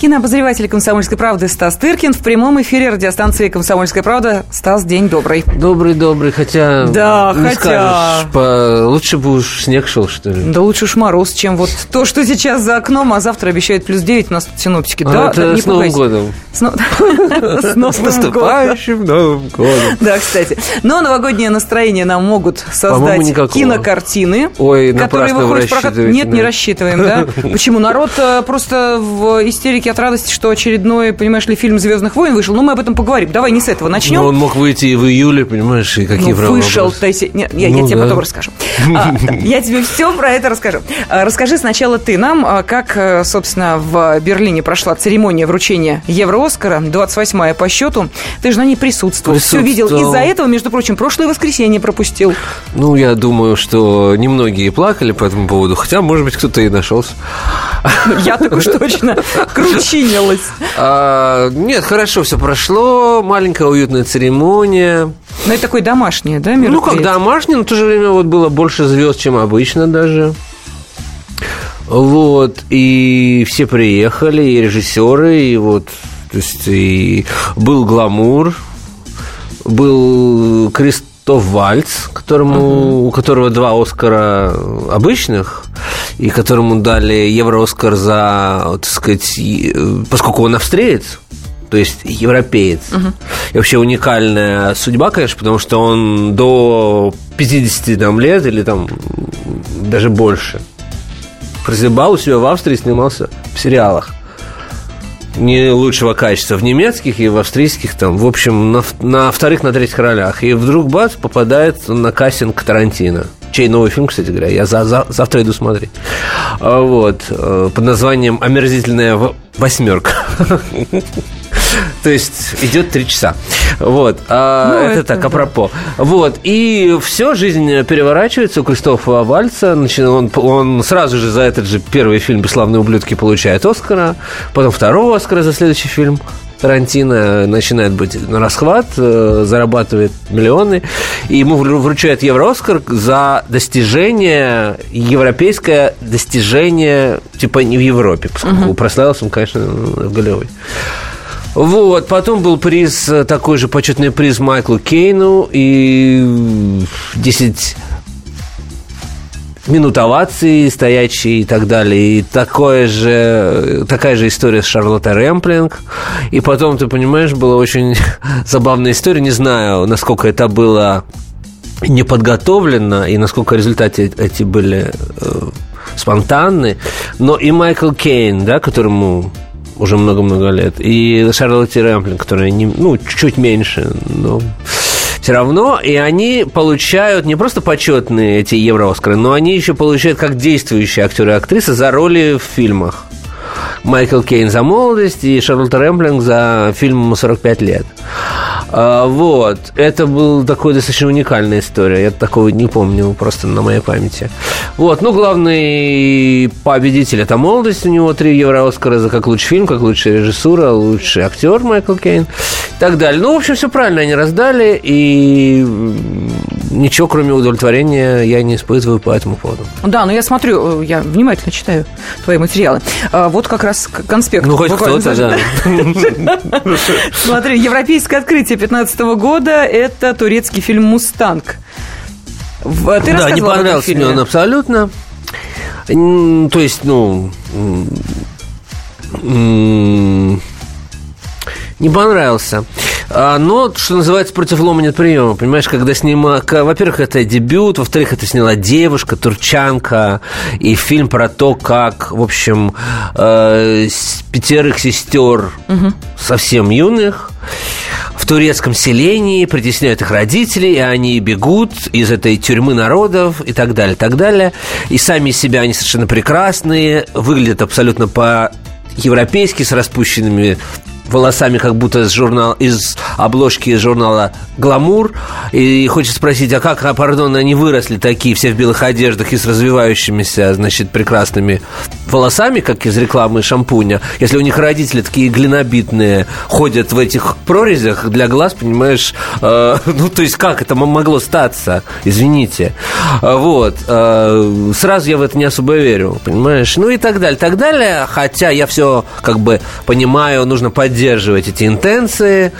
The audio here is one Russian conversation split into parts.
Кинообозреватель «Комсомольской правды» Стас Тыркин в прямом эфире радиостанции «Комсомольская правда». Стас, день добрый. Добрый-добрый, хотя... Да, не хотя... Скажешь, по... Лучше бы уж снег шел, что ли. Да лучше уж мороз, чем вот то, что сейчас за окном, а завтра обещают плюс 9 у нас тут синоптики. А да, это не с Новым годом. С наступающим Новым годом. Да, кстати. Но новогоднее настроение нам могут создать кинокартины. Которые выходят в прокат. Нет, не да. рассчитываем, да? Почему? Народ э, просто в истерике от радости, что очередной, понимаешь ли, фильм «Звездных войн» вышел. Ну, мы об этом поговорим. Давай не с этого начнем. Но он мог выйти и в июле, понимаешь, и какие Ну, вышел, то есть, не, я, я Ну, тебе да. потом расскажу. А, я тебе все про это расскажу. А, Расскажи сначала ты нам, а, как, э, собственно, в Берлине прошла церемония вручения Евро-Оскара, 28-я по счету. Ты же на ней присутствовал, все видел. Из-за этого, между прочим, прошлое воскресенье пропустил. Ну, я думаю, что немногие плакали по этому поводу, хотя, может быть, кто-то и нашелся. Я так уж точно кручинилась. А, нет, хорошо все прошло, маленькая уютная церемония. Ну, это такое домашнее, да, Ну, как домашний, но в то же время вот было больше звезд, чем обычно даже. Вот, и все приехали, и режиссеры, и вот, то есть, и был гламур, был Кристоф Вальц, которому, у которого два Оскара обычных, и которому дали Евро-Оскар за, так сказать, э, поскольку он австриец, то есть европеец. И вообще уникальная судьба, конечно, потому что он до 50 там, лет или там даже больше прозябал у себя в Австрии, снимался в сериалах не лучшего качества в немецких и в австрийских там, в общем, на, на вторых, на третьих ролях. И вдруг бац, попадает на кастинг Тарантино. Чей новый фильм, кстати говоря, я за- за- завтра иду смотреть. А, Вот, э, под названием «Омерзительная восьмерка». То есть идет три часа. Вот. А, Ну, это, это так, да. апропо. Вот. И все, жизнь переворачивается у Кристофа Вальца. Начи- Он, он сразу же за этот же первый фильм «Бесславные ублюдки» получает Оскара. Потом второго Оскара за следующий фильм. Тарантино начинает быть на расхват, э, зарабатывает миллионы, и ему вру- вручают Евро-Оскар за достижение, европейское достижение, типа не в Европе, поскольку прославился он, конечно, в Голливуде. Вот, потом был приз, э, такой же почетный приз Майклу Кейну и 10 минут овации стоячие и так далее. И такое же, такая же история с Шарлоттой Рэмплинг. И потом, ты понимаешь, была очень забавная история. Не знаю, насколько это было неподготовлено и насколько результаты эти были э, спонтанны. Но и Майкл Кейн, да, которому уже много-много лет, и Шарлотте Рэмплинг, которая не, ну, чуть-чуть меньше, но все равно, и они получают не просто почетные эти Евро-Оскары, но они еще получают как действующие актеры и актрисы за роли в фильмах. Майкл Кейн за молодость и Шарлотта Рэмплинг за фильм «45 лет». А, Вот. Это был такой достаточно уникальная история. Я такого не помню просто на моей памяти. Вот. Ну, главный победитель – это «Молодость». У него три евро-оскара за как лучший фильм, как лучшая режиссура, лучший актер Майкл Кейн и так далее. Ну, в общем, все правильно они раздали, и ничего, кроме удовлетворения, я не испытываю по этому поводу. Да, но я смотрю, э, я внимательно читаю твои материалы. А, Вот как раз конспект. Ну, хоть кто-то, да. Смотри, европейское открытие 2015 года – это турецкий фильм «Мустанг». Ты Да, не понравился мне он абсолютно. То есть, ну... Не понравился. А, Но, что называется, против лома нет приема. Понимаешь, когда снима... Во-первых, это дебют, во-вторых, это сняла девушка, турчанка, и фильм про то, как, в общем, э, пятерых сестер совсем юных турецком селении притесняют их родителей, и они бегут из этой тюрьмы народов и так далее, так далее. И сами себя они совершенно прекрасные, выглядят абсолютно по-европейски, с распущенными волосами, как будто из, журнала, из обложки журнала «Гламур». И хочет спросить, а как, а, пардон, они выросли такие, все в белых одеждах и с развивающимися, значит, прекрасными волосами, как из рекламы шампуня, если у них родители такие глинобитные, ходят в этих прорезях для глаз, понимаешь, э, ну, то есть как это могло статься, извините. Э, вот. Э, сразу я в это не особо верю, понимаешь? Ну и так далее, так далее. Хотя я все как бы понимаю, нужно поддерживать эти интенции,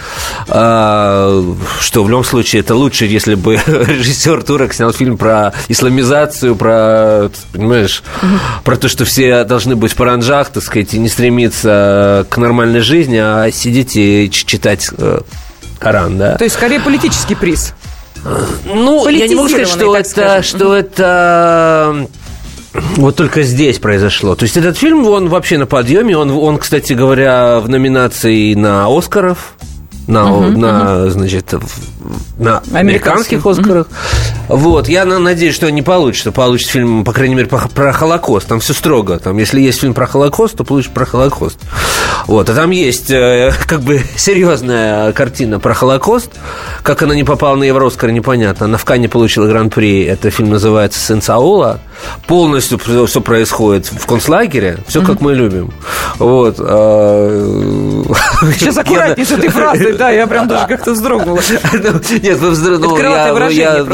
э, что в любом случае это лучше, если бы режиссер Турок снял фильм про исламизацию, про, понимаешь, про то, что все должны быть в паранжах, так сказать, и не стремиться к нормальной жизни, а сидеть и читать э, Коран, да. То есть, скорее, политический приз. Ну, я не могу сказать, что это, что это вот только здесь произошло. То есть этот фильм, он вообще на подъеме. Он, он кстати говоря, в номинации на Оскаров на, угу, на угу. значит, на американских Оскарах. Угу. Вот, я надеюсь, что не получится. Получится фильм, по крайней мере, про, Холокост. Там все строго. Там, если есть фильм про Холокост, то получится про Холокост. Вот, а там есть э, как бы серьезная картина про Холокост. Как она не попала на Евро-Оскар, непонятно. Она в Кане получила гран-при. Это фильм называется «Сын Саула». Полностью все происходит в концлагере. Все, как мы любим. Вот. А, Сейчас аккуратнее с этой фразой да, я прям даже как-то вздрогнула. Ну, нет, вы вздрогнули. Я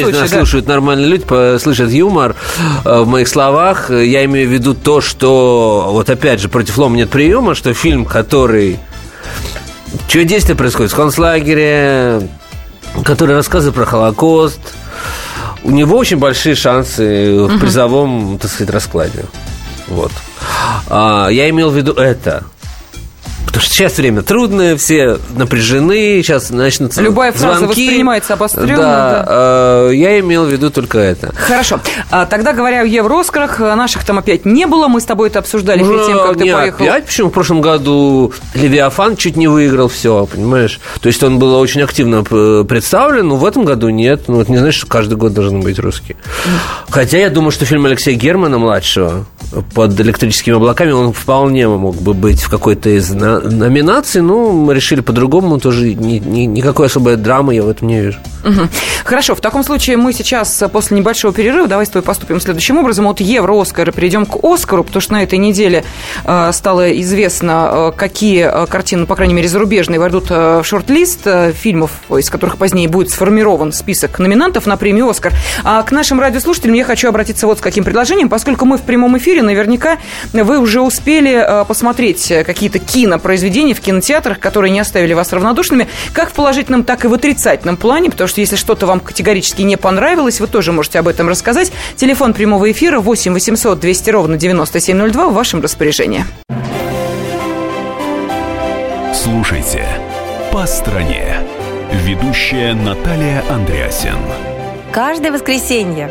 надеюсь, нас слушают нормальные люди, слышат юмор э, в моих словах. Я имею в виду то, что, вот опять же, против лома нет приема, что фильм, который... Чье действие происходит в концлагере, который рассказывает про Холокост, у него очень большие шансы в призовом, так сказать, раскладе. Вот. А, я имел в виду это. Сейчас время трудное, все напряжены, сейчас начнутся Любая фраза звонки. воспринимается обостренно. Да, да. Э, я имел в виду только это. Хорошо. А, тогда, говоря о Евро-Оскарах, наших там опять не было. Мы с тобой это обсуждали перед тем, как не ты поехал. опять? Почему в прошлом году Левиафан чуть не выиграл все, понимаешь? То есть он был очень активно представлен, но в этом году нет. Ну, это не значит, что каждый год должен быть русский. Хотя я думаю, что фильм Алексея Германа младшего под электрическими облаками, он вполне мог бы быть в какой-то из номинации, ну, мы решили по-другому, тоже ни, ни, никакой особой драмы я в этом не вижу. Угу. Хорошо, в таком случае мы сейчас после небольшого перерыва, давай с тобой поступим следующим образом. От Евро-Оскара перейдем к Оскару, потому что на этой неделе э, стало известно, э, какие э, картины, по крайней мере, зарубежные, войдут э, в шорт-лист э, фильмов, из которых позднее будет сформирован список номинантов на премию «Оскар». А к нашим радиослушателям я хочу обратиться вот с каким предложением, поскольку мы в прямом эфире, наверняка вы уже успели э, посмотреть какие-то кинопроизведения в кинотеатрах, которые не оставили вас равнодушными, как в положительном, так и в отрицательном плане, потому что если что-то вам категорически не понравилось, вы тоже можете об этом рассказать. Телефон прямого эфира 8 800 200 ровно 9702 в вашем распоряжении. Слушайте «По стране». Ведущая Наталья Андреасен. Каждое воскресенье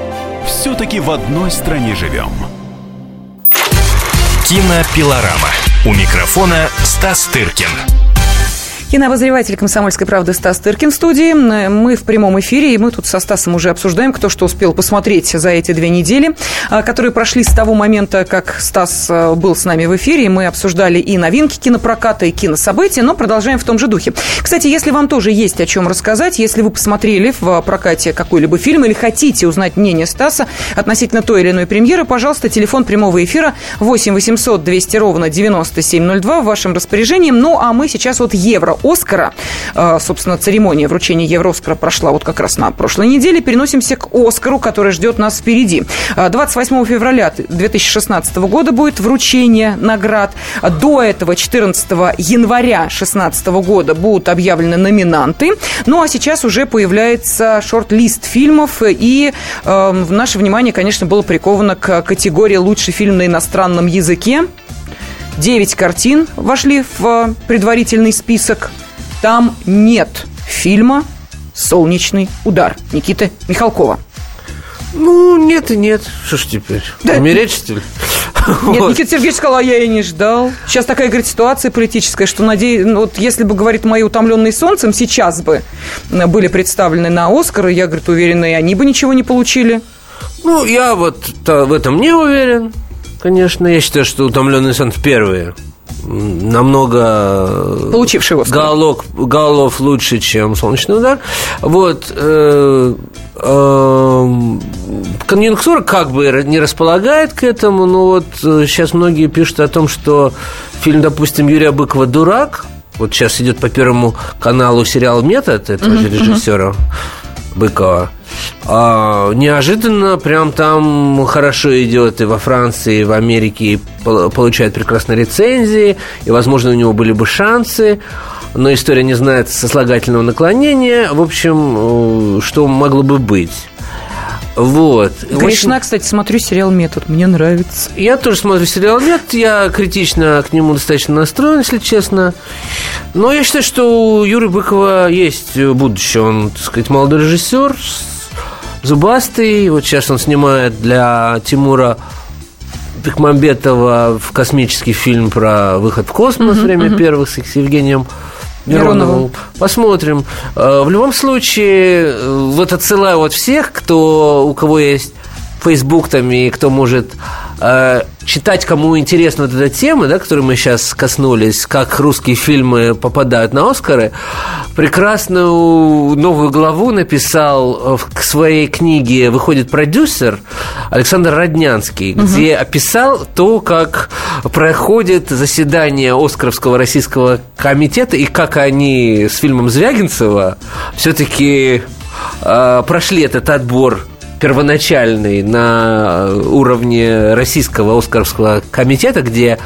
все-таки в одной стране живем. Кинопилорама. У микрофона Стас Тыркин. Кинообозреватель «Комсомольской правды» Стас Тыркин в студии. Мы в прямом эфире, и мы тут со Стасом уже обсуждаем, кто что успел посмотреть за эти две недели, а, которые прошли с того момента, как Стас а, был с нами в эфире. Мы обсуждали и новинки кинопроката, и кинособытия, но продолжаем в том же духе. Кстати, если вам тоже есть о чем рассказать, если вы посмотрели в прокате какой-либо фильм или хотите узнать мнение Стаса относительно той или иной премьеры, пожалуйста, телефон прямого эфира 8 800 200 ровно 9702 в вашем распоряжении. Ну, а мы сейчас вот евро Оскара. А, собственно, церемония вручения Евро-Оскара прошла вот как раз на прошлой неделе. Переносимся к Оскару, который ждет нас впереди. 28 а, февраля 2016 года будет вручение наград. До этого 14 января 2016 года будут объявлены номинанты. Ну а сейчас уже появляется шорт-лист фильмов. И э, наше внимание, конечно, было приковано к категории «Лучший фильм на иностранном языке». Девять картин вошли в э, предварительный список. Там нет фильма «Солнечный удар» Никиты Михалкова. Ну, нет и нет. Что ж теперь? Да. Умереть, что ли? Нет, Вот. Никита Сергеевич сказал, а я и не ждал. Сейчас такая, говорит, ситуация политическая, что, надеюсь, ну, вот если бы, говорит, мои утомленные солнцем сейчас бы э, были представлены на Оскар, я, говорит, уверена, и они бы ничего не получили. Ну, я вот в этом не уверен, конечно. Я считаю, что «Утомленный сон» первые намного Получивший Оскар. голов, голов лучше, чем «Солнечный удар». Вот. э, эм, конъюнктура как бы не располагает к этому, но вот сейчас многие пишут о том, что фильм, допустим, Юрия Быкова «Дурак», вот сейчас идет по Первому каналу сериал «Метод» этого же режиссера Быкова, а, неожиданно прям там хорошо идет и во Франции, и в Америке, и пол- получает прекрасные рецензии, и, возможно, у него были бы шансы, но история не знает сослагательного наклонения. В общем, э, что могло бы быть. Вот. Грешна, кстати, смотрю сериал «Метод», мне нравится. Я тоже смотрю сериал «Нет», я критично к нему достаточно настроен, если честно. Но я считаю, что у Юры Быкова есть будущее. Он, так сказать, молодой режиссер, с- зубастый. Вот сейчас он снимает для Тимура Бекмамбетова в космический фильм про выход в космос «Время первых» с Евгением Мироновым. Мироновым. Посмотрим. Э, В любом случае, э, вот отсылаю вот всех, кто, у кого есть Facebook там и кто может э, читать, кому интересна вот эта тема, да, которой мы сейчас коснулись, как русские фильмы попадают на Оскары, прекрасную новую главу написал э, в- своей книге «Выходит продюсер» Александр Роднянский, где описал то, как проходит заседание Оскаровского российского комитета и как они с фильмом Звягинцева все-таки э, прошли этот отбор первоначальный на уровне российского Оскаровского комитета, где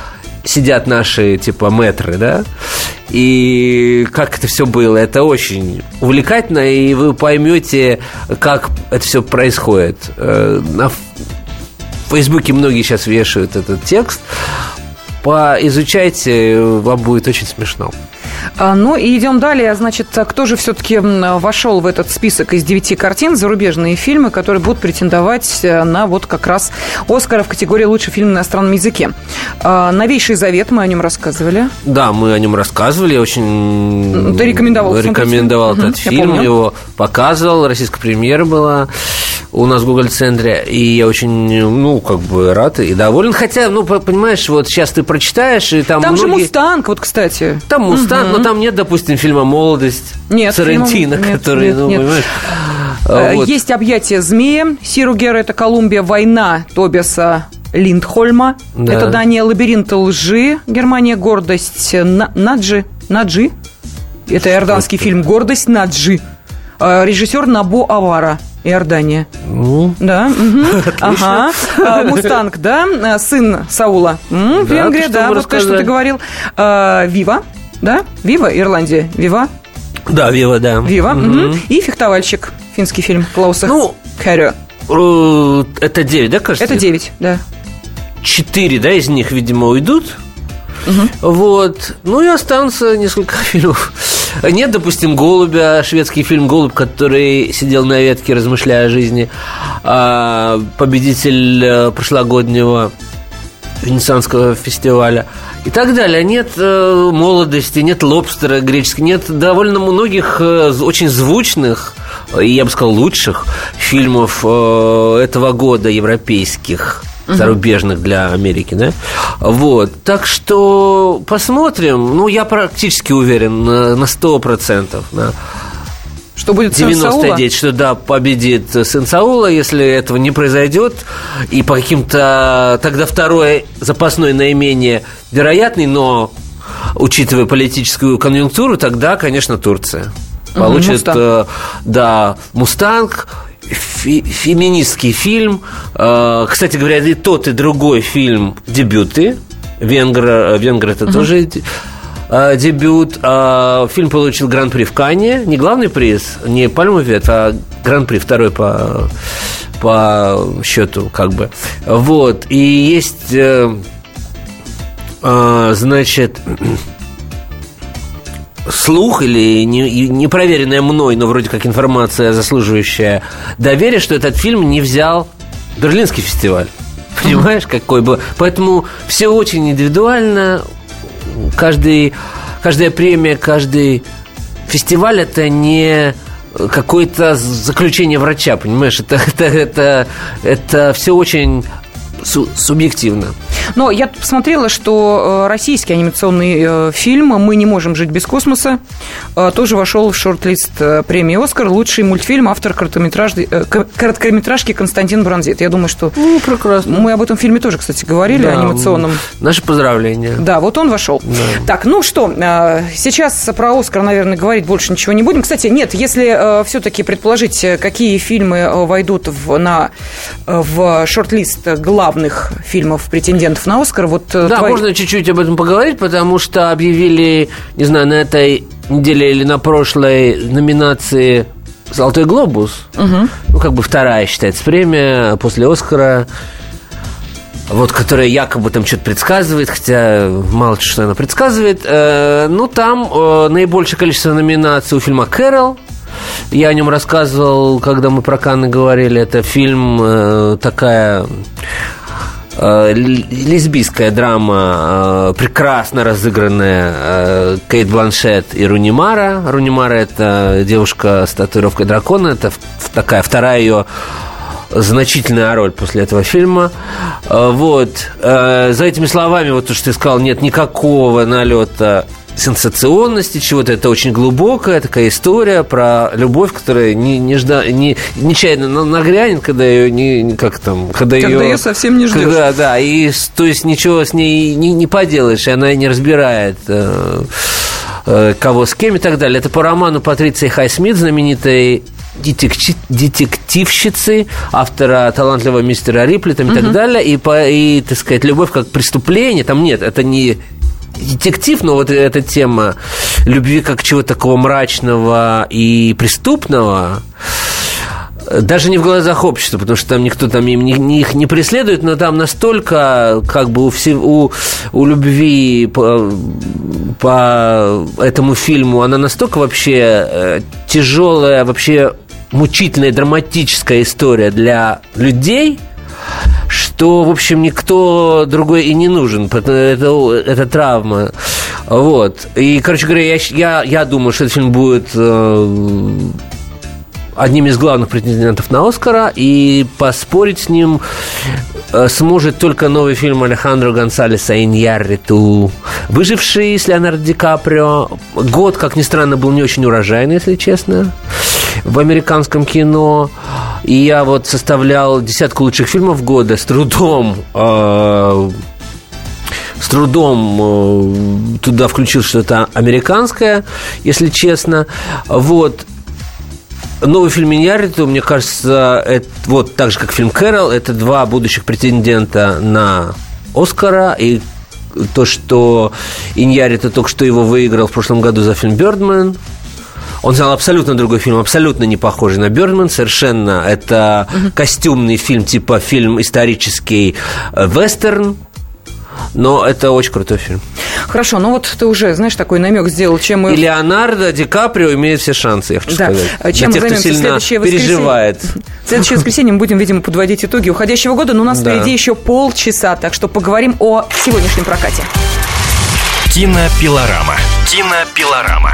сидят наши, типа, метры, да, и как это все было. Это очень увлекательно, и вы поймете, как это все происходит. Э, На Фейсбуке многие сейчас вешают этот текст. Поизучайте, вам будет очень смешно. А, Ну и идем далее. Значит, а кто же все-таки вошел в этот список из девяти картин, зарубежные фильмы, которые будут претендовать э, на вот как раз Оскара в категории «Лучший фильм на иностранном языке». А, «Новейший завет», мы о нем рассказывали. Да, мы о нем рассказывали, очень Ты рекомендовал рекомендовал фильм? этот я фильм, помню. его показывал, российская премьера была у нас в Google центре, и я очень, ну, как бы рад и доволен. Хотя, ну, по- понимаешь, вот сейчас ты прочитаешь, и там, Там же многие... «Мустанг», вот, кстати. Там Мустанг, но там нет, допустим, фильма «Молодость» Нет, Соррентино, фильма- нет, который, нет, ну, нет. понимаешь... Э, вот. Есть «Объятие змея», Сиро Герра, это Колумбия, «Война» Тобиаса Линдхольма. Да. Это Дания, «Лабиринт лжи», Германия, «Гордость на- Наджи». Наджи? Это иорданский фильм «Гордость Наджи». Э, Режиссер Набо Авара, Иордания. Ну, Да, ага. А, Мустанг, да, А, сын Саула. М, Да, Венгрия, да, вот то, что ты говорил. А, Вива, да, Вива, Ирландия, Вива, да, Вива, да. Вива. Мгм. И «Фехтовальщик», финский фильм Клауса Ну, Кэррио. это 9, да, кажется? Это 9, да. четыре, да, из них, видимо, уйдут. Вот. Ну и останутся несколько фильмов. Нет, допустим, «Голубя», шведский фильм «Голубь», который сидел на ветке, размышляя о жизни. А, победитель э, прошлогоднего Венецианского фестиваля и так далее. Нет э, молодости, нет лобстера греческого, нет довольно многих э, очень звучных, и я бы сказал, лучших фильмов э, этого года европейских зарубежных для Америки, да? Вот. Так что посмотрим. Ну, я практически уверен на, на 100%. На Что будет сын 99, что да, победит сын Саула, если этого не произойдет, и по каким-то тогда второй запасной наименее вероятный, но учитывая политическую конъюнктуру, тогда, конечно, Турция. Получит, «Мустанг». э, да, Мустанг, фе- феминистский фильм. Э, Кстати говоря, и тот, и другой фильм дебюты. Венгр, Венгр это тоже де- э, дебют. А, Фильм получил гран-при в Канне. Не главный приз, не пальмовый ветвь, а гран-при второй по, по счету, как бы. Вот. И есть э, э, значит, слух или не, непроверенная мной, но вроде как информация, заслуживающая доверия, что этот фильм не взял Берлинский фестиваль. Понимаешь, какой бы. Поэтому все очень индивидуально. Каждый, каждая премия, каждый фестиваль это не какое-то заключение врача, понимаешь? Это, это, это, это все очень су- субъективно. Но я посмотрела, что э, российский анимационный э, фильм «Мы не можем жить без космоса» э, тоже вошел в шорт-лист премии «Оскар». Лучший мультфильм, автор короткометражки, короткометражки Константин Бронзит. Я думаю, что... Ну, прекрасно. Мы об этом фильме тоже, кстати, говорили, да, анимационном. Наши поздравления. Да, вот он вошел. Да. Так, ну что, сейчас про «Оскар», наверное, говорить больше ничего не будем. Кстати, нет, если все-таки предположить, какие фильмы войдут в, на, в шорт-лист главных фильмов-претендентов претендентов на Оскар. Вот э, да, твои... можно чуть-чуть об этом поговорить, потому что объявили, не знаю, на этой неделе или на прошлой номинации «Золотой глобус». Угу. Ну, как бы вторая считается премия после «Оскара». Вот, которая якобы там что-то предсказывает, хотя мало что она предсказывает. Э, ну, там э, наибольшее количество номинаций у фильма «Кэрол», я о нем рассказывал, когда мы про Канны говорили. Это фильм э, такая лесбийская драма, э, прекрасно разыгранная э, Кейт Бланшет и Рунимара. Рунимара – это девушка с татуировкой дракона, это такая вторая ее значительная роль после этого фильма. Вот. За этими словами, вот то, что ты сказал, нет никакого налета сенсационности чего-то. Это очень глубокая такая история про любовь, которая не, не жда, не, нечаянно нагрянет, когда ее не, как там, когда, когда ее, ее совсем не ждешь. Когда, да, и то есть ничего с ней не, не поделаешь, и она не разбирает э, э, кого с кем и так далее. Это по роману Патриции Хайсмит, знаменитой детективщицы, автора талантливого мистера Рипли там, и угу. так далее, и, по, и, так сказать, любовь как преступление, там нет, это не детектив, но вот эта тема любви как чего-то такого мрачного и преступного, даже не в глазах общества, потому что там никто там им не, не, их не преследует, но там настолько как бы у, все, у, у любви по, по этому фильму, она настолько вообще э, тяжелая, вообще мучительная, драматическая история для людей – что, в общем, никто другой и не нужен. Это, это травма. Вот. И, короче говоря, я, я, я думаю, что этот фильм будет э, одним из главных претендентов на Оскара, и поспорить с ним э, сможет только новый фильм Алехандро Гонсалеса «Иньярриту», выживший с Леонардо Ди Каприо. Год, как ни странно, был не очень урожайный, если честно в американском кино. И я вот составлял десятку лучших фильмов года с трудом э, с трудом э, туда включил что-то американское, если честно. Вот. Новый фильм Иньярриту, мне кажется, это, вот так же, как фильм Кэрол, это два будущих претендента на Оскара. И то, что Иньярриту только что его выиграл в прошлом году за фильм «Бёрдмен», он снял абсолютно другой фильм, абсолютно не похожий на Бёрдман, совершенно. Это угу. костюмный фильм, типа фильм исторический э, вестерн, но это очень крутой фильм. Хорошо, ну вот ты уже, знаешь, такой намек сделал, чем мы... И Леонардо Ди Каприо имеет все шансы, я хочу да. сказать. Чем Для тех, кто сильно переживает. В следующее воскресенье мы будем, видимо, подводить итоги уходящего года, но у нас да. впереди еще полчаса, так что поговорим о сегодняшнем прокате. Кинопилорама. Кинопилорама.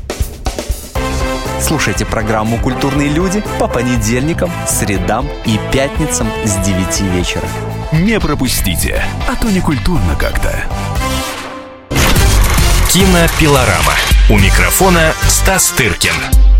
Слушайте программу «Культурные люди» по понедельникам, средам и пятницам с 9 вечера. Не пропустите, а то не культурно как-то. Кинопилорама. У микрофона Стас Тыркин.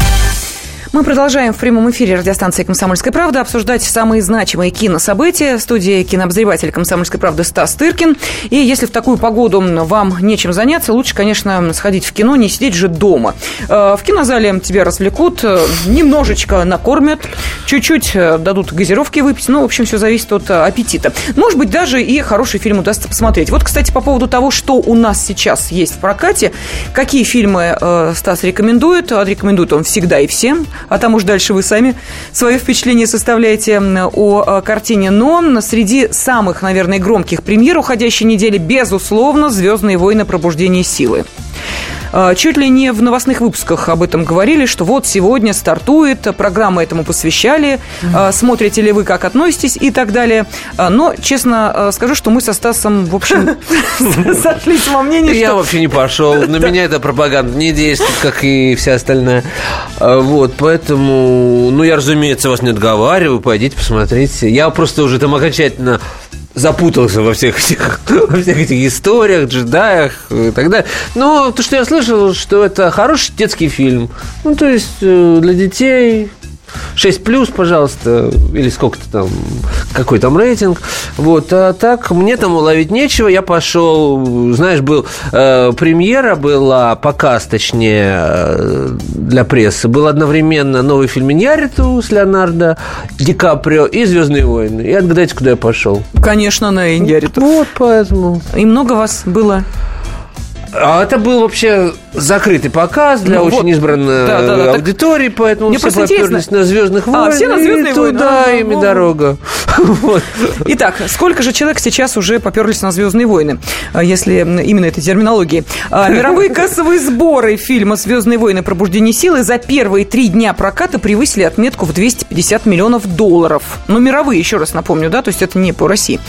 Мы продолжаем в прямом эфире радиостанции «Комсомольская правда» обсуждать самые значимые кинособытия. В студии кинообозреватель «Комсомольской правды» Стас Тыркин. И если в такую погоду вам нечем заняться, лучше, конечно, сходить в кино, не сидеть же дома. Э, в кинозале тебя развлекут, э, немножечко накормят, чуть-чуть э, дадут газировки выпить. Ну, в общем, все зависит от аппетита. Может быть, даже и хороший фильм удастся посмотреть. Вот, кстати, по поводу того, что у нас сейчас есть в прокате, какие фильмы Стас рекомендует. Рекомендует он всегда и всем а там уж дальше вы сами свое впечатление составляете о картине. Но среди самых, наверное, громких премьер уходящей недели, безусловно, «Звездные войны. Пробуждение силы». А, чуть ли не в новостных выпусках об этом говорили, что вот сегодня стартует, программы этому посвящали, mm-hmm. смотрите ли вы, как относитесь и так далее. А, но, честно скажу, что мы со Стасом, в общем, сошлись во мнении, Я вообще не пошел. На меня эта пропаганда не действует, как и вся остальная. Вот, поэтому, ну, я, разумеется, вас не отговариваю, пойдите посмотрите. Я просто уже там окончательно запутался во всех этих, во всех этих историях, джедаях и так далее. Но то, что я слышал, что это хороший детский фильм. Ну, то есть э, для детей 6 плюс, пожалуйста, или сколько-то там, какой там рейтинг. Вот, а так мне там уловить нечего. Я пошел, знаешь, был э, премьера была, показ, точнее, э, для прессы. Был одновременно новый фильм Иньяриту с Леонардо Ди Каприо и «Звездные войны». И отгадайте, куда я пошел. Конечно, на Иньяриту. Вот, поэтому. И много вас было? А это был вообще закрытый показ для ну, очень вот. избранной да, да, да, аудитории, так... поэтому Мне все поперлись на «Звездных войн». А, все на «Звездные войны». Туда а, ими ну... дорога. вот. Итак, сколько же человек сейчас уже поперлись на «Звездные войны», а, если именно этой терминологии? А, мировые кассовые сборы фильма «Звездные войны. Пробуждение силы» за первые три дня проката превысили отметку в 250 миллионов долларов. Но мировые, еще раз напомню, да, то есть это не по России.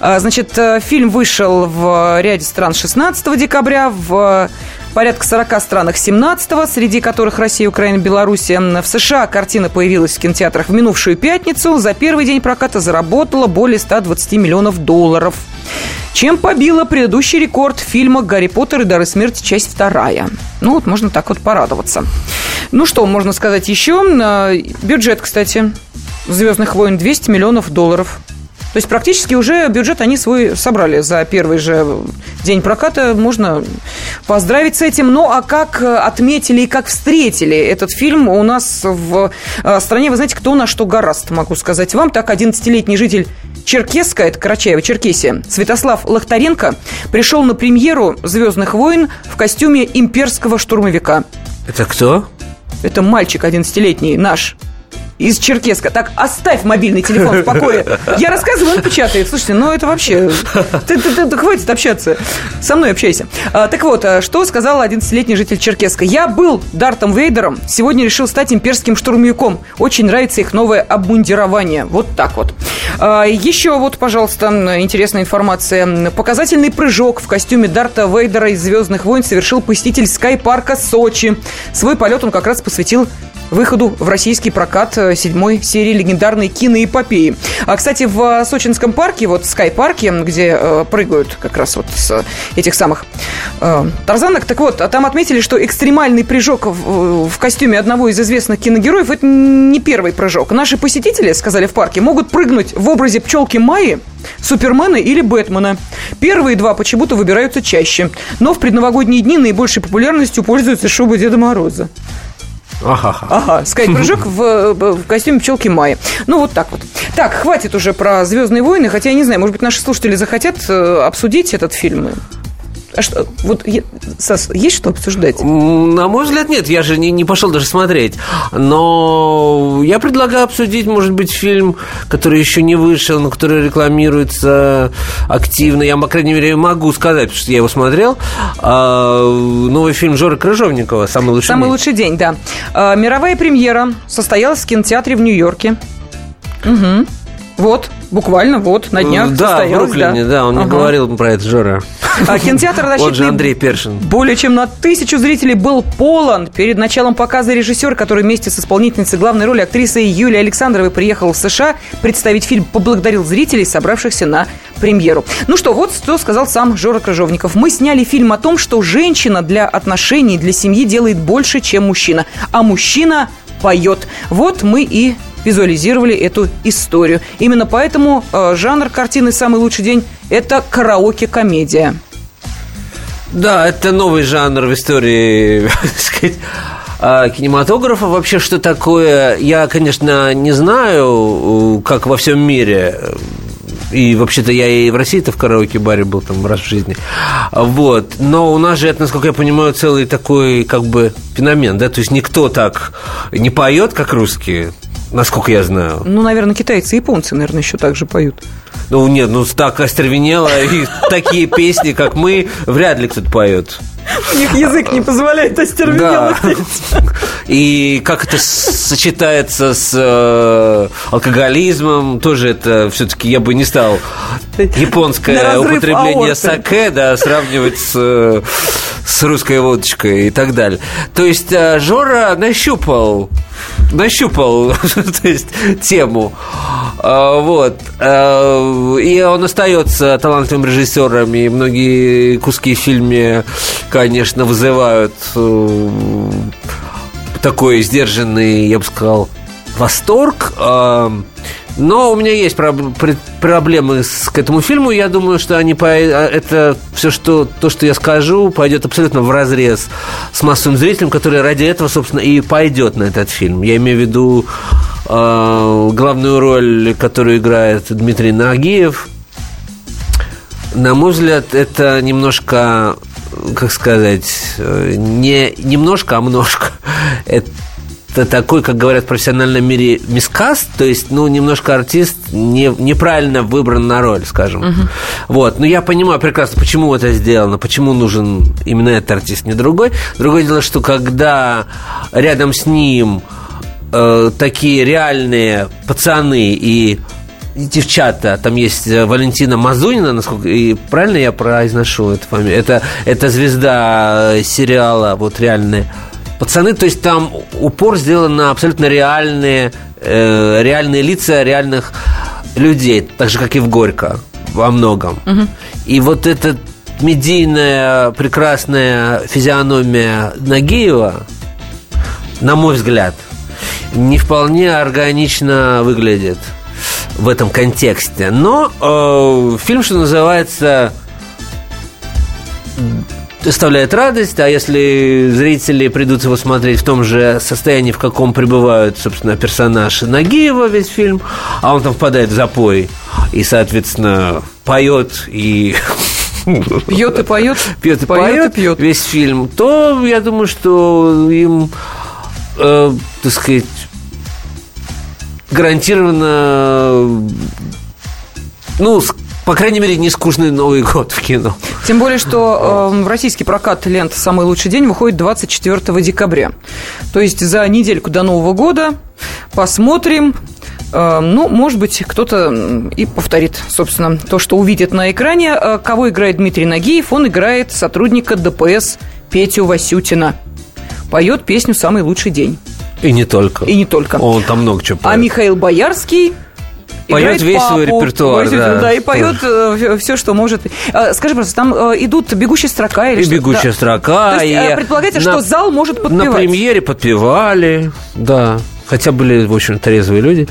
А, значит, э, фильм вышел в ряде стран 16 декабря, в порядка 40 странах 17-го, среди которых Россия, Украина, Белоруссия. В США картина появилась в кинотеатрах в минувшую пятницу. За первый день проката заработала более 120 миллионов долларов. Чем побила предыдущий рекорд фильма «Гарри Поттер и дары смерти. Часть вторая». Ну вот, можно так вот порадоваться. Ну что, можно сказать еще? А, бюджет, кстати, «Звездных войн» 200 миллионов долларов. То есть практически уже бюджет они свой собрали за первый же день проката. Можно поздравить с этим. Ну, а как отметили и как встретили этот фильм у нас в э, стране, вы знаете, кто на что гораст, могу сказать вам. Так, 11-летний житель Черкесска, это Карачаева, Черкесия, Святослав Лохтаренко пришел на премьеру «Звездных войн» в костюме имперского штурмовика. Это кто? Это мальчик 11-летний, наш из Черкеска. Так, оставь мобильный телефон в покое. Я рассказываю, он печатает. Слушайте, ну это вообще... Ты, ты, ты, ты хватит общаться. Со мной общайся. А, так вот, а, что сказал 11-летний житель Черкеска? Я был Дартом Вейдером, сегодня решил стать имперским штурмовиком. Очень нравится их новое обмундирование. Вот так вот. А, еще вот, пожалуйста, интересная информация. Показательный прыжок в костюме Дарта Вейдера из «Звездных войн» совершил посетитель Скайпарка Сочи. Свой полет он как раз посвятил выходу в российский прокат э, седьмой серии легендарной киноэпопеи. А, кстати, в э, Сочинском парке, вот Скай-парке, где э, прыгают как раз вот с этих самых э, тарзанок, так вот, там отметили, что экстремальный прыжок в, в костюме одного из известных киногероев – это не первый прыжок. Наши посетители, сказали в парке, могут прыгнуть в образе пчелки Майи, Супермена или Бэтмена. Первые два почему-то выбираются чаще. Но в предновогодние дни наибольшей популярностью пользуются шубы Деда Мороза. Ага. Ага, скайп-прыжок в, в костюме пчелки Майи. Ну, вот так вот. Так, хватит уже про Звездные войны, хотя я не знаю, может быть, наши слушатели захотят э, обсудить этот фильм. А что, вот, Сас, есть что обсуждать? На мой взгляд, нет. Я же не, не пошел даже смотреть. Но я предлагаю обсудить, может быть, фильм, который еще не вышел, но который рекламируется активно. Я, по крайней мере, могу сказать, потому что я его смотрел. А, новый фильм Жоры Крыжовникова «Самый лучший Самый день». лучший день, да. А, мировая премьера состоялась в кинотеатре в Нью-Йорке. Угу. Вот, буквально вот, на днях Да, в Бруклине, да, да он ага. мне говорил про это, Жора. А кинотеатр Он же Андрей Першин. Более чем на тысячу зрителей был полон. Перед началом показа режиссер, который вместе с исполнительницей главной роли актрисой Юлией Александровой приехал в США представить фильм, поблагодарил зрителей, собравшихся на премьеру. Ну что, вот что сказал сам Жора Крыжовников. Мы сняли фильм о том, что женщина для отношений, для семьи делает больше, чем мужчина. А мужчина поет. Вот мы и визуализировали эту историю. Именно поэтому э, жанр картины «Самый лучший день» – это караоке-комедия. Да, это новый жанр в истории, так сказать, а, кинематографа. Вообще, что такое, я, конечно, не знаю, как во всем мире. И вообще-то я и в России-то в караоке-баре был там раз в жизни. Вот. Но у нас же это, насколько я понимаю, целый такой как бы феномен, да? То есть никто так не поет, как русские, насколько я знаю. Ну, наверное, китайцы и японцы, наверное, еще так же поют. Ну, нет, ну так остервенело, и такие песни, как мы, вряд ли кто-то поет. У них язык не позволяет остервенело да. И как это сочетается с э, алкоголизмом, тоже это все-таки я бы не стал японское употребление аорты. саке, да, сравнивать с, с русской водочкой и так далее. То есть э, Жора нащупал нащупал то есть, тему. А, вот. А, и он остается талантливым режиссером, и многие куски в фильме, конечно, вызывают э, такой сдержанный, я бы сказал, восторг. А, но у меня есть проблемы с, к этому фильму. Я думаю, что они по, это все, что то, что я скажу, пойдет абсолютно в разрез с массовым зрителем, который ради этого, собственно, и пойдет на этот фильм. Я имею в виду э, главную роль, которую играет Дмитрий Нагиев. На мой взгляд, это немножко, как сказать, э, не немножко, а множко. Это такой, как говорят в профессиональном мире, мискаст, то есть, ну, немножко артист не, неправильно выбран на роль, скажем. Угу. Вот. Но я понимаю прекрасно, почему это сделано, почему нужен именно этот артист, не другой. Другое дело, что когда рядом с ним э, такие реальные пацаны и девчата, там есть Валентина Мазунина, насколько и правильно я произношу эту фамилию. Это, это звезда сериала, вот реальная Пацаны, то есть там упор сделан на абсолютно реальные, э, реальные лица реальных людей, так же, как и в Горько во многом. Угу. И вот эта медийная прекрасная физиономия Нагиева, на мой взгляд, не вполне органично выглядит в этом контексте. Но э, фильм, что называется, доставляет радость, а если зрители придут его смотреть в том же состоянии, в каком пребывают, собственно, персонаж Нагиева весь фильм, а он там впадает в запой и, соответственно, поет и Пьет и поет. Пьет и поет, пьет. весь фильм. То я думаю, что им, э, так сказать, гарантированно ну, по крайней мере, не скучный Новый год в кино. Тем более, что э, российский прокат лент «Самый лучший день» выходит 24 декабря. То есть за недельку до Нового года посмотрим, э, ну, может быть, кто-то и повторит, собственно, то, что увидит на экране. Э, кого играет Дмитрий Нагиев? Он играет сотрудника ДПС Петю Васютина. Поет песню «Самый лучший день». И не только. И не только. Он там много чего поет. А Михаил Боярский Поет весь папу, свой репертуар, да. Да, и поет э, все, что может. Э, скажи просто, там э, идут бегущая строка или и что? бегущая да. строка. То есть, и предполагается, на, что зал может подпевать? На премьере подпевали, да. Хотя были, в общем, трезвые люди.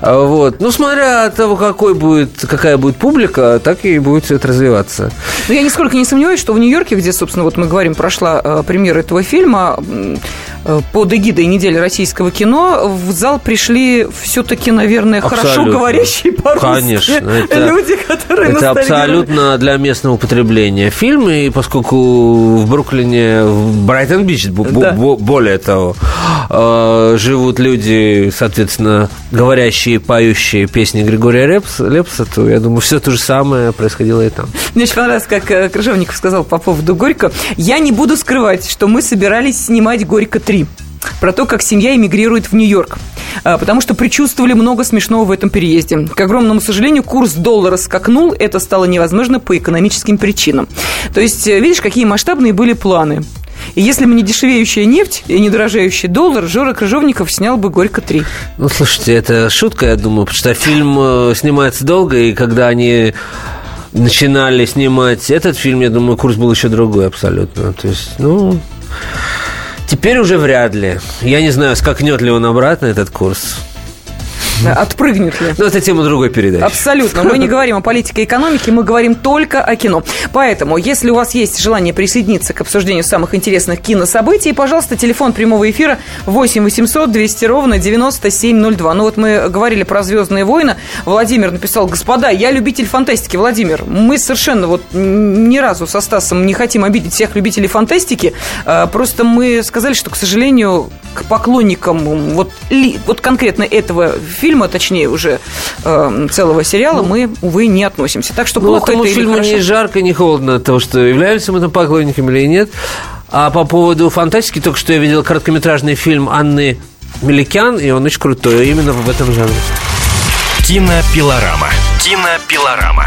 А, вот. Ну, смотря от того, какой будет, какая будет публика, так и будет все это развиваться. Но я нисколько не сомневаюсь, что в Нью-Йорке, где, собственно, вот мы говорим, прошла э, премьера этого фильма, э, под эгидой недели российского кино, в зал пришли все-таки, наверное, абсолютно. хорошо говорящие по-русски Конечно, это, люди, которые Это абсолютно для местного употребления фильм, и поскольку в Бруклине, в Брайтон-Бич, да. более того, э, живут люди, соответственно, говорящие, поющие песни Григория Лепса, Лепса, то, я думаю, все то же самое происходило и там. Мне очень понравилось, как э, Крыжовников сказал по поводу «Горько». Я не буду скрывать, что мы собирались снимать «Горько 3» про то, как семья эмигрирует в Нью-Йорк. А, потому что предчувствовали много смешного в этом переезде. К огромному сожалению, курс доллара скакнул, это стало невозможно по экономическим причинам. То есть, э, видишь, какие масштабные были планы. И если бы не дешевеющая нефть и не дорожающий доллар, Жора Крыжовников снял бы «Горько 3». Ну, слушайте, это шутка, я думаю, потому что фильм э, снимается долго, и когда они начинали снимать этот фильм, я думаю, курс был еще другой абсолютно. То есть, ну, Теперь уже вряд ли. Я не знаю, скакнет ли он обратно этот курс. Отпрыгнет ли? Ну, это тема другой передачи. Абсолютно. Мы не говорим о политике и экономике, мы говорим только о кино. Поэтому, если у вас есть желание присоединиться к обсуждению самых интересных кинособытий, пожалуйста, телефон прямого эфира 8 800 200 ровно 9702. Ну вот мы говорили про «Звездные войны». Владимир написал, господа, я любитель фантастики. Владимир, мы совершенно вот ни разу со Стасом не хотим обидеть всех любителей фантастики. А, просто мы сказали, что, к сожалению, к поклонникам вот, ли, вот конкретно этого фильма, точнее уже э, целого сериала, ну, мы, увы, не относимся. Так что ну, плохо этому это фильму не жарко, не холодно от того, что являемся мы там поклонниками или нет. А по поводу фантастики, только что я видел короткометражный фильм Анны Меликян, и он очень крутой, именно в этом жанре. Кинопилорама. Кинопилорама.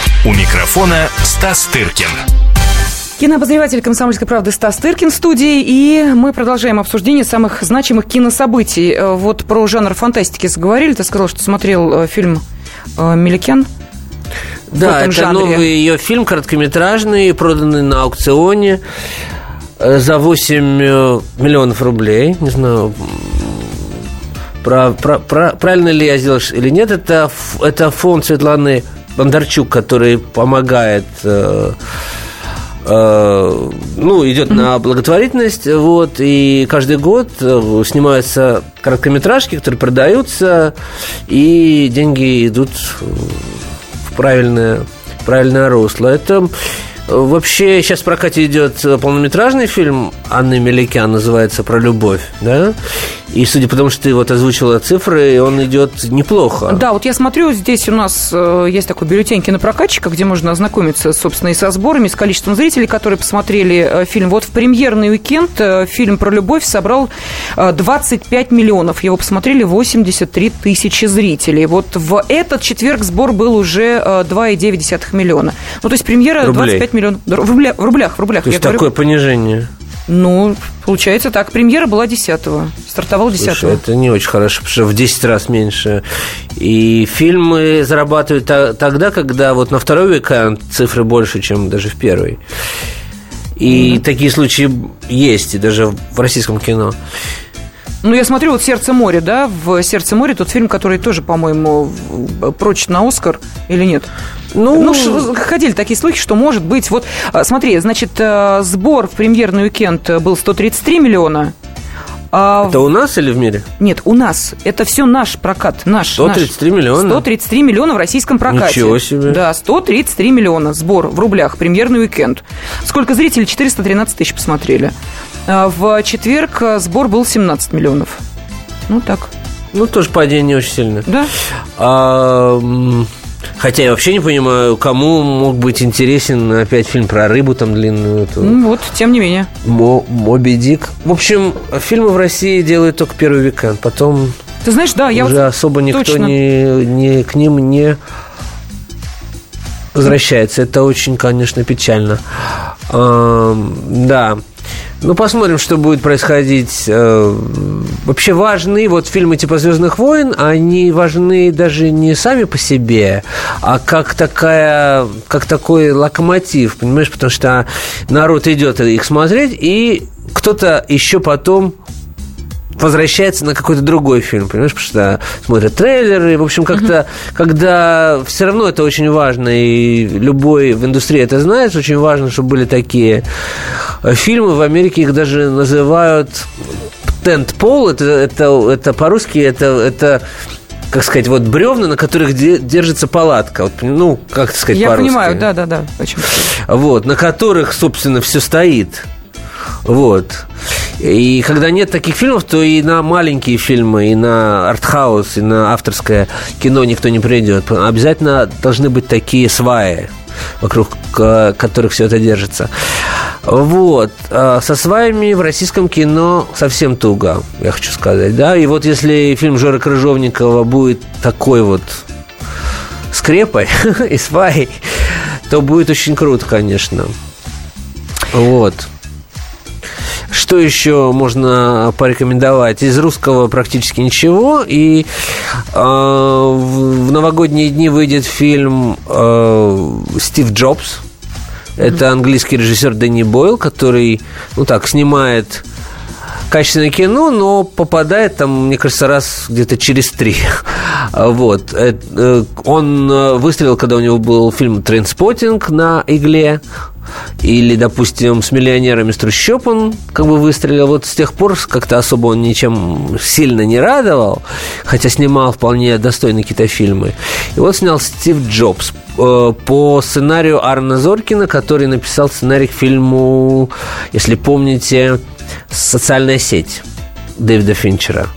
У микрофона Стас Тыркин. Кинообозреватель «Комсомольской правды» Стас Тыркин в студии, и мы продолжаем обсуждение самых значимых кинособытий. Э, вот про жанр фантастики заговорили. Ты сказал, что смотрел э, фильм э, «Меликян». Да, это жанре. новый ее фильм, короткометражный, проданный на аукционе за 8 миллионов рублей. Не знаю, про, про, про, правильно ли я сделал или нет. Это, это фонд Светланы Бондарчук, который помогает э, э, ну, идет mm-hmm. на благотворительность, вот, и каждый год э, снимаются короткометражки, которые продаются, и деньги идут в правильное, в правильное русло. Это Вообще, сейчас в прокате идет полнометражный фильм Анны Меликян, называется «Про любовь», да? И судя по тому, что ты вот озвучила цифры, он идет неплохо. Да, вот я смотрю, здесь у нас э, есть такой бюллетень кинопрокатчика, где можно ознакомиться, собственно, и со сборами, и с количеством зрителей, которые посмотрели э, фильм. Вот в премьерный уикенд э, фильм про любовь собрал 25 миллионов. Его посмотрели 83 тысячи зрителей. Вот в этот четверг сбор был уже 2,9 миллиона. Ну, то есть премьера Рублей. 25 миллионов. В, рубля, в рублях, в рублях. То есть такое говорю. понижение. Ну, получается так. Премьера была 10-го. Стартовал 10-го. это не очень хорошо, потому что в 10 раз меньше. И фильмы зарабатывают тогда, когда вот на второй века цифры больше, чем даже в первый. И mm-hmm. такие случаи есть, и даже в российском кино. Ну, я смотрю, вот «Сердце моря», да, в «Сердце моря» тот фильм, который тоже, по-моему, прочит на «Оскар» или нет? Ну, ну ходили такие слухи, что может быть. Вот, а, смотри, значит, э, сбор в премьерный уикенд был 133 миллиона. А это у нас или в мире? Нет, у нас. Это все наш прокат. Наш, 133 наш. миллиона? 133 миллиона в российском прокате. Ничего себе. Да, 133 миллиона. Сбор в рублях. Премьерный уикенд. Сколько зрителей? 413 тысяч посмотрели. А в четверг э, сбор был 17 миллионов. Ну, так. Ну, тоже падение очень сильное. Да. А, Хотя я вообще не понимаю, кому мог быть интересен опять фильм про рыбу там длинную. Эту. Ну вот, тем не менее. Мо Моби Дик. В общем, фильмы в России делают только первый векенд. Потом Ты знаешь, да, я уже вот особо никто точно... не, не, к ним не возвращается. Это очень, конечно, печально. А, да. Ну, посмотрим, что будет происходить. Э, вообще важны вот фильмы типа «Звездных войн», они важны даже не сами по себе, а как такая, как такой локомотив, понимаешь? Потому что народ идет их смотреть, и кто-то еще потом возвращается на какой-то другой фильм, понимаешь, потому что смотрят трейлеры, в общем, как-то, uh-huh. когда все равно это очень важно, и любой в индустрии это знает, очень важно, чтобы были такие э, фильмы, в Америке их даже называют тент-пол, это, это, это по-русски, это, это как сказать, вот бревна, на которых держится палатка. Вот, ну, как сказать Я понимаю, да, да, да. Вот, на которых, собственно, все стоит. Вот. И когда нет таких фильмов, то и на маленькие фильмы, и на артхаус, и на авторское кино никто не придет. Обязательно должны быть такие сваи. вокруг которых все это держится. Вот. А Со сваями в российском кино совсем туго, я хочу сказать, да. И вот если фильм Жоры Крыжовникова будет такой вот скрепой и свай, то будет очень круто, конечно. Вот. Что еще можно порекомендовать? Из русского практически ничего. И э, в, новогодние дни выйдет фильм э, Стив Джобс. Это английский режиссер Дэнни Бойл, который, ну так, снимает качественное кино, но попадает там, мне кажется, раз где-то через три. Вот. Э, э, Он э, выстрелил, когда у него был фильм «Trainspotting» на игле. Или, допустим, с миллионерами с трущоб он как бы выстрелил. Вот с тех пор как-то особо он ничем сильно не радовал, хотя снимал вполне достойные какие-то фильмы. И вот снял Стив Джобс э, по сценарию Арна Зоркина, который написал сценарий к фильму, если помните, «Социальная сеть» Дэвида Финчера.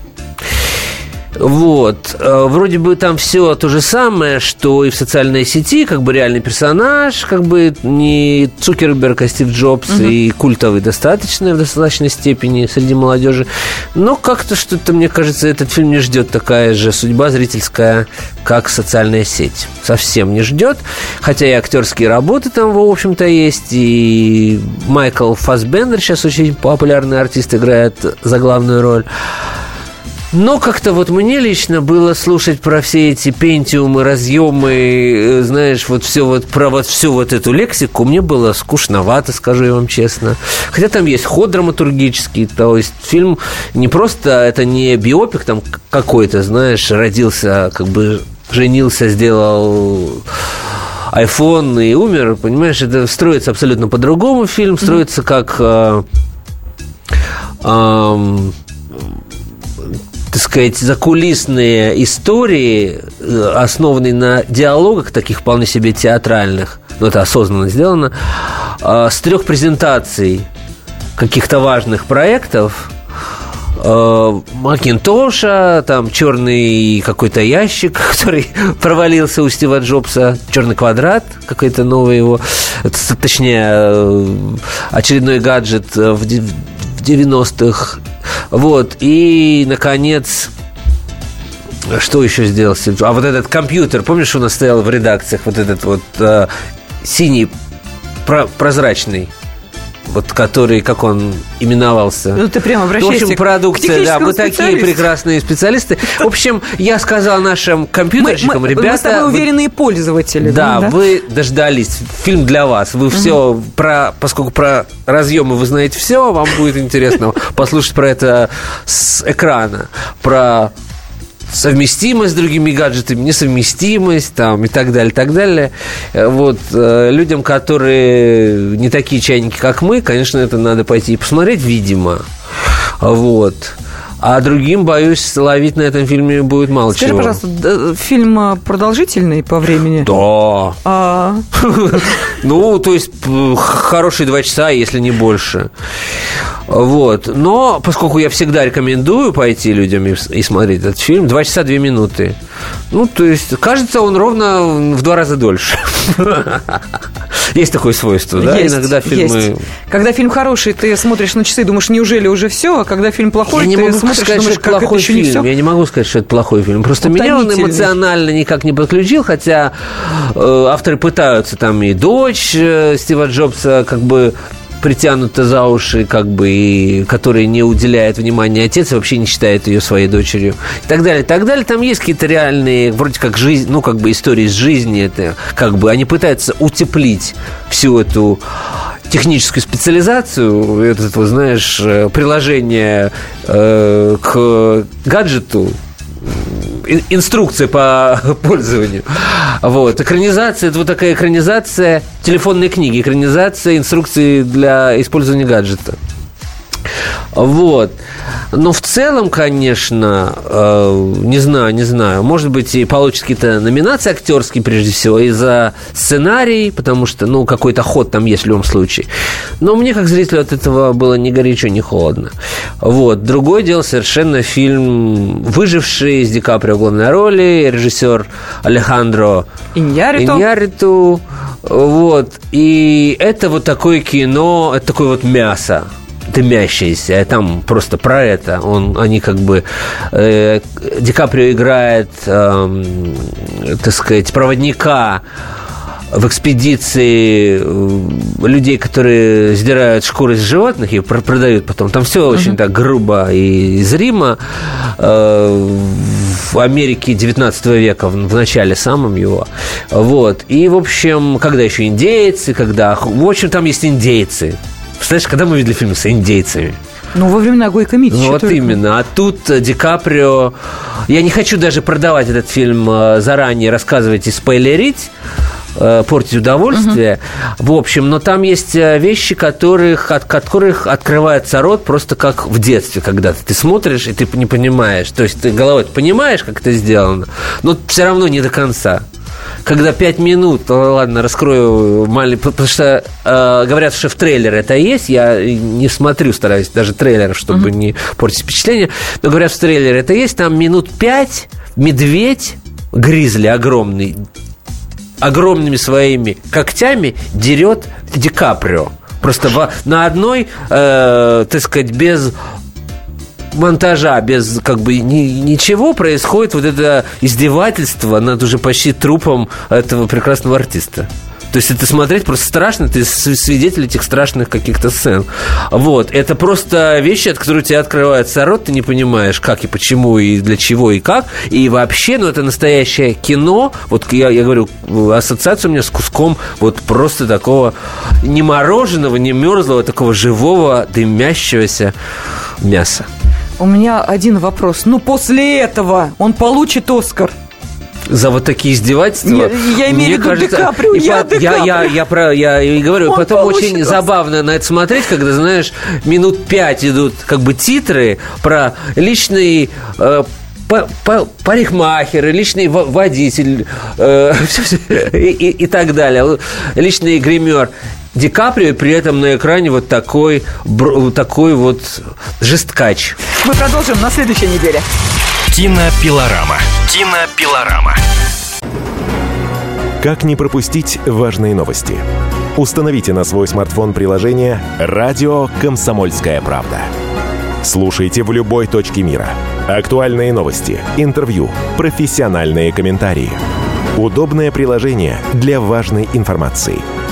Вот. Э, Вроде бы там все то же самое, что и в социальной сети, как бы реальный персонаж, как бы не Цукерберг, а Стив Джобс, и культовый достаточно в достаточной степени среди молодежи. Но как-то что-то, мне кажется, этот фильм не ждет такая же судьба зрительская, как социальная сеть. Совсем не ждет. Хотя и актерские работы там, в общем-то, есть. И Майкл Фасбендер сейчас очень популярный артист, играет за главную роль. Но как-то вот мне лично было слушать про все эти пентиумы, разъемы, э, знаешь, вот все вот про вот всю вот эту лексику, мне было скучновато, скажу я вам честно. Хотя там есть ход драматургический, то есть фильм не просто, это не биопик там какой-то, знаешь, родился, как бы женился, сделал iPhone и умер, понимаешь, это строится абсолютно по-другому фильм, строится как... э, ам, так сказать, закулисные истории, э, основанные на диалогах таких вполне себе театральных, но это осознанно сделано, э, с трех презентаций каких-то важных проектов, э, Макинтоша, там черный какой-то ящик, который провалился у Стива Джобса, черный квадрат, какой-то новый его, точнее, очередной гаджет в 90-х. Вот, и, наконец, что еще сделал Стив? А вот этот компьютер, помнишь, у нас стоял в редакциях вот этот вот э, синий про- прозрачный, вот который, как он именовался? Ну, ты прям В обращаешься общем, к продукция, да, мы такие прекрасные специалисты. В общем, я сказал нашим Мы, компьютерщикам, мы- ребята... мы с тобой вы- уверенные пользователи. да, вы дождались. Фильм для вас. Вы все про, поскольку про разъемы вы знаете все, вам будет интересно послушать про это с экрана, про совместимость с другими гаджетами, несовместимость там и так далее, так далее. Э, Вот э, людям, которые не такие чайники, как мы, конечно, это надо пойти и посмотреть, видимо. Вот. А другим, боюсь, ловить на этом фильме будет мало Скажи, чего. пожалуйста, д- фильм а, продолжительный по времени? Да. А, Ну, то есть хорошие два часа, если не больше. Вот. Но поскольку я всегда рекомендую пойти людям и смотреть этот фильм, два часа две минуты. Ну, то есть, кажется, он ровно в два раза дольше. Есть такое свойство, да? есть, Иногда фильмы... есть. Когда фильм хороший, ты смотришь на часы и думаешь, неужели уже все? А когда фильм плохой, Я не ты могу смотришь сказать, и что думаешь, это как это плохой еще не фильм. все? Я не могу сказать, что это плохой фильм. Просто меня он эмоционально никак не подключил, хотя э, авторы пытаются там и дочь э, Стива Джобса как бы притянута за уши, как бы, и которой не уделяет внимания отец, и вообще не считает ее своей дочерью, и так далее, и так далее. Там есть какие-то реальные, вроде как жизнь, ну, как бы истории из жизни, это как бы они пытаются утеплить всю эту техническую специализацию, это, вот, знаешь, э, приложение э, к гаджету, инструкция по пользованию. Вот. Экранизация, это вот такая экранизация телефонной книги, экранизация инструкции для использования гаджета. Вот. Но в целом, конечно, э, не знаю, не знаю. Может быть, и получит какие-то номинации актерские, прежде всего, и за сценарий, потому что, ну, какой-то ход там есть в любом случае. Но мне, как зрителю, от этого было ни горячо, ни холодно. Вот. Другое дело совершенно фильм «Выживший» с Ди Каприо в главной роли, режиссер Алехандро Иньярриту. Иньярриту. Вот. И это вот такое кино, это такое вот мясо дымящееся, а там просто про это. Он, они как бы... Э, Ди Каприо играет, э, так сказать, проводника в экспедиции э, людей, которые сдирают шкуры с животных и продают потом. Там все очень так грубо и зримо. Э, в Америке 19 века, в начале самом его. Вот. И, в общем, когда еще индейцы, когда... В общем, там есть индейцы. Представляешь, когда мы видели фильмы с индейцами? Ну, во времена Гойко Митча. Ну, вот только. именно. А тут э, Ди Каприо... Я не хочу даже продавать этот фильм заранее, рассказывать и спойлерить, Э, портить удовольствие. Угу. В общем, но там есть э, вещи, которых, от которых открывается рот просто как в детстве когда-то. Ты смотришь, и ты не понимаешь. То есть ты головой понимаешь, как это сделано, но все равно не до конца когда пять минут, ладно, раскрою маленький, потому что э, говорят, что в трейлере это есть, я не смотрю, стараюсь даже трейлер, чтобы uh-huh. не портить впечатление, но говорят, в трейлере это есть, там минут пять медведь, гризли огромный, огромными своими когтями дерет Ди Каприо. Просто в, на одной, э, так сказать, без монтажа, без как бы ни, ничего происходит вот это издевательство над уже почти трупом этого прекрасного артиста. То есть это смотреть просто страшно, ты свидетель этих страшных каких-то сцен. Вот. Это просто вещи, от которых тебе открывается рот, ты не понимаешь, как и почему, и для чего, и как. И вообще, ну, это настоящее кино. Вот я, я говорю, ассоциация у меня с куском вот просто такого не мороженого, не мерзлого, такого живого, дымящегося мяса. У меня один вопрос. Ну, после этого он получит Оскар – за вот такие издевательства. Не, я имею в виду кажется, Ди Каприо, я, Ди я, я, я, про, я и говорю, Он потом очень вас. забавно на это смотреть, когда, знаешь, минут пять идут как бы титры про личный э, парикмахер, личный водитель э, и, и, и так далее, личный гример. Ди Каприо, и при этом на экране вот такой, такой вот жесткач. Мы продолжим на следующей неделе. Кинопилорама. Кинопилорама. Как не пропустить важные новости? Установите на свой смартфон приложение «Радио Комсомольская правда». Слушайте в любой точке мира. Актуальные новости, интервью, профессиональные комментарии. Удобное приложение для важной информации.